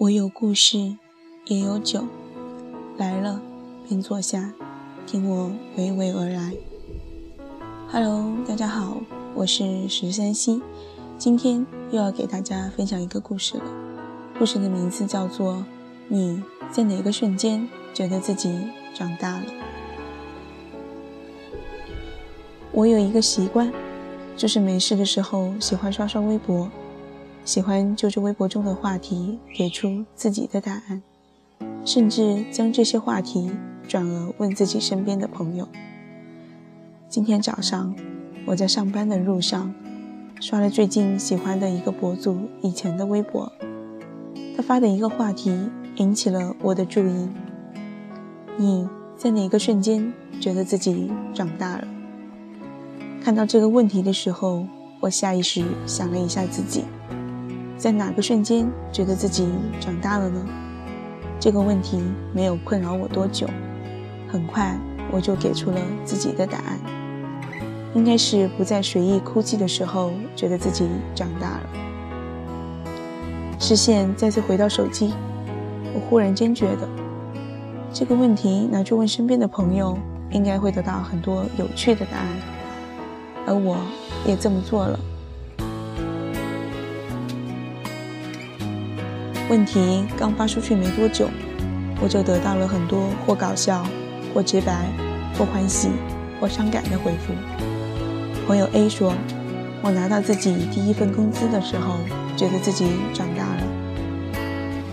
我有故事，也有酒，来了便坐下，听我娓娓而来。Hello，大家好，我是十三溪，今天又要给大家分享一个故事了。故事的名字叫做《你在哪个瞬间觉得自己长大了》。我有一个习惯，就是没事的时候喜欢刷刷微博。喜欢就着微博中的话题给出自己的答案，甚至将这些话题转而问自己身边的朋友。今天早上我在上班的路上刷了最近喜欢的一个博主以前的微博，他发的一个话题引起了我的注意：你在哪个瞬间觉得自己长大了？看到这个问题的时候，我下意识想了一下自己。在哪个瞬间觉得自己长大了呢？这个问题没有困扰我多久，很快我就给出了自己的答案。应该是不再随意哭泣的时候，觉得自己长大了。视线再次回到手机，我忽然间觉得，这个问题拿去问身边的朋友，应该会得到很多有趣的答案。而我也这么做了。问题刚发出去没多久，我就得到了很多或搞笑、或直白、或欢喜、或伤感的回复。朋友 A 说：“我拿到自己第一份工资的时候，觉得自己长大了。”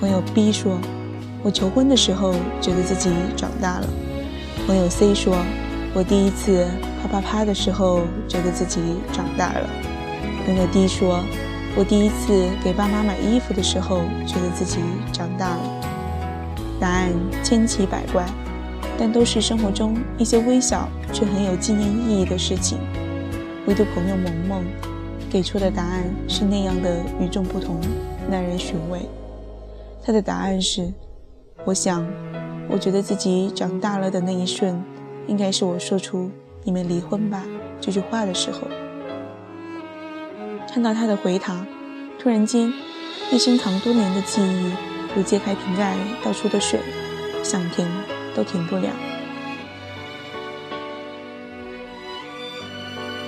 朋友 B 说：“我求婚的时候，觉得自己长大了。”朋友 C 说：“我第一次啪啪啪的时候，觉得自己长大了。”朋友 D 说。我第一次给爸妈买衣服的时候，觉得自己长大了。答案千奇百怪，但都是生活中一些微小却很有纪念意义的事情。唯独朋友萌萌给出的答案是那样的与众不同，耐人寻味。他的答案是：我想，我觉得自己长大了的那一瞬，应该是我说出“你们离婚吧”这句话的时候。看到他的回答，突然间，那深藏多年的记忆如揭开瓶盖倒出的水，想停都停不了。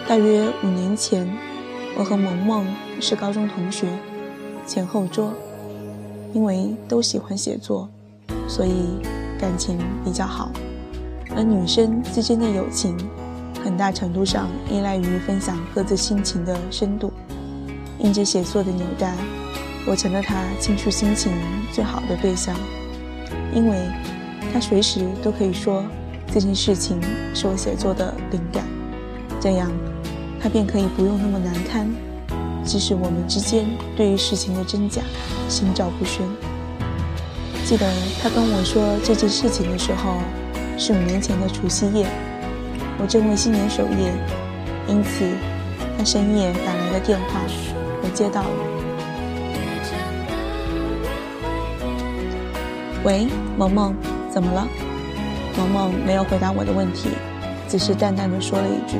大约五年前，我和萌萌是高中同学，前后桌。因为都喜欢写作，所以感情比较好。而女生之间的友情，很大程度上依赖于分享各自心情的深度。因着写作的纽带，我成了他倾诉心情最好的对象。因为，他随时都可以说这件事情是我写作的灵感，这样他便可以不用那么难堪。即使我们之间对于事情的真假心照不宣。记得他跟我说这件事情的时候，是五年前的除夕夜，我正为新年守夜，因此他深夜打来了电话。接到了。喂，萌萌，怎么了？萌萌没有回答我的问题，只是淡淡的说了一句：“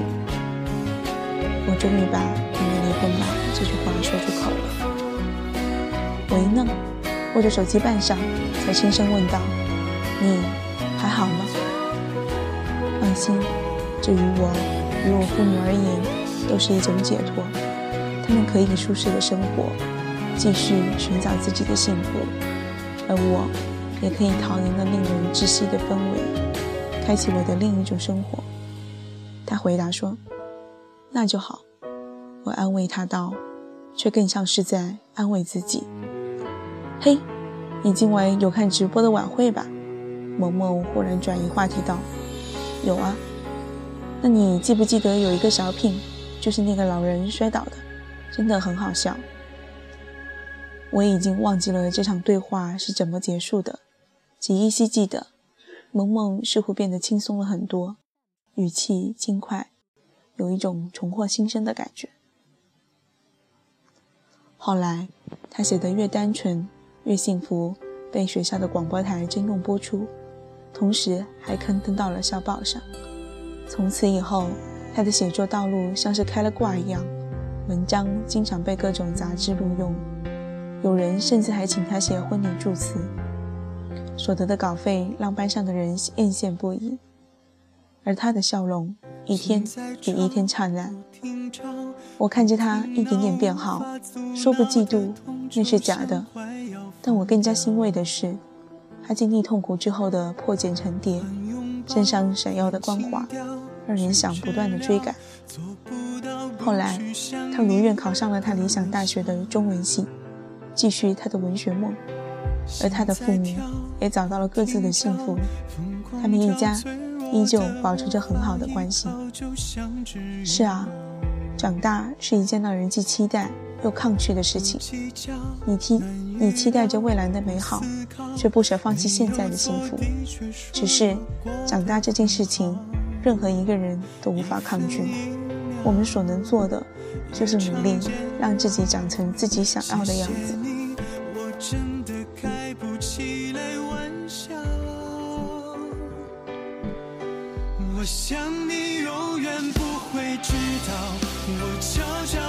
我终于把你们离婚吧这句话说出口了。”喂呢？握着手机半晌，才轻声问道：“你还好吗？”放心，这于我与我父母而言，都是一种解脱。他们可以舒适的生活，继续寻找自己的幸福，而我也可以逃离那令人窒息的氛围，开启我的另一种生活。他回答说：“那就好。”我安慰他道，却更像是在安慰自己。嘿，你今晚有看直播的晚会吧？萌萌忽然转移话题道：“有啊。那你记不记得有一个小品，就是那个老人摔倒的？”真的很好笑。我已经忘记了这场对话是怎么结束的，只依稀记得，萌萌似乎变得轻松了很多，语气轻快，有一种重获新生的感觉。后来，他写的越单纯越幸福，被学校的广播台征用播出，同时还刊登到了校报上。从此以后，他的写作道路像是开了挂一样。文章经常被各种杂志录用，有人甚至还请他写婚礼祝词，所得的稿费让班上的人艳羡不已，而他的笑容一天比一天灿烂。我看着他一点点变好，说不嫉妒那是假的，但我更加欣慰的是，他经历痛苦之后的破茧成蝶，身上闪耀的光华，让人想不断的追赶。后来，他如愿考上了他理想大学的中文系。继续他的文学梦，而他的父母也找到了各自的幸福，他们一家依旧保持着很好的关系。是啊，长大是一件让人既期待又抗拒的事情。你期你期待着未来的美好，却不舍放弃现在的幸福。只是长大这件事情，任何一个人都无法抗拒。我们所能做的，就是努力让自己长成自己想要的样子。真的开不起来玩笑。我想你永远不会知道，我悄悄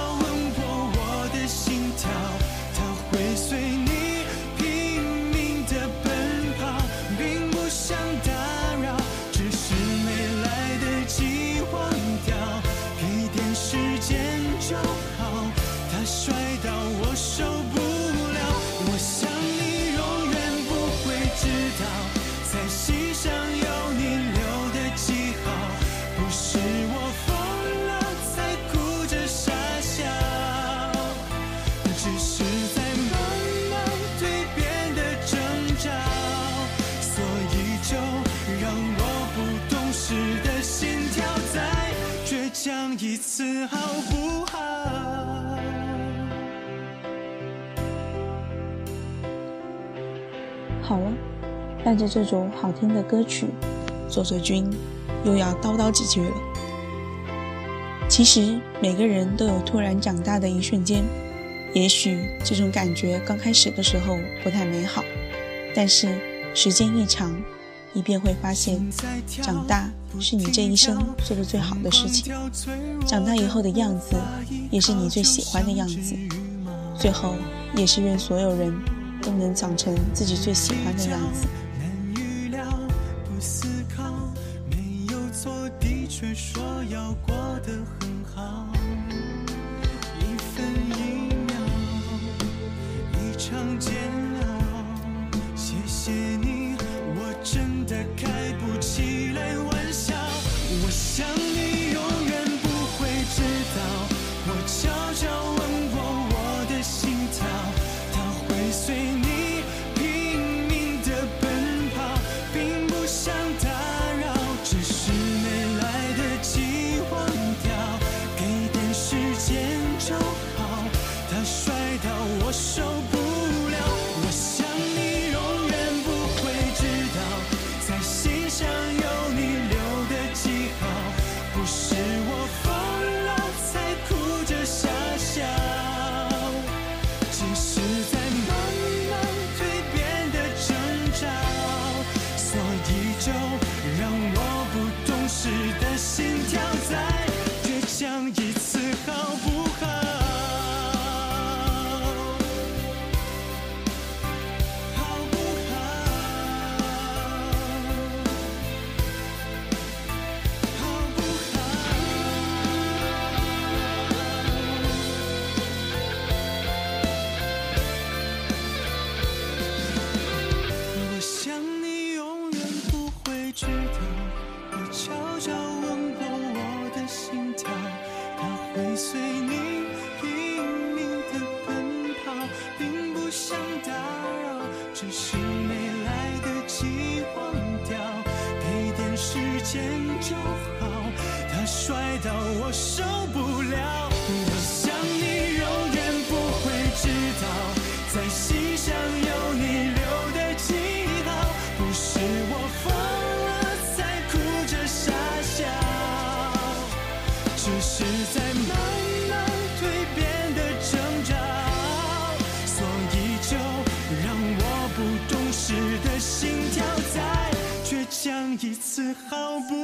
好了，伴着这首好听的歌曲，作者君又要叨叨几句了。其实每个人都有突然长大的一瞬间，也许这种感觉刚开始的时候不太美好，但是时间一长。你便会发现，长大是你这一生做的最好的事情。长大以后的样子，也是你最喜欢的样子。最后，也是愿所有人都能长成自己最喜欢的样子。一只是没来得及忘掉，给点时间就好。他摔到我受不了。一次好不？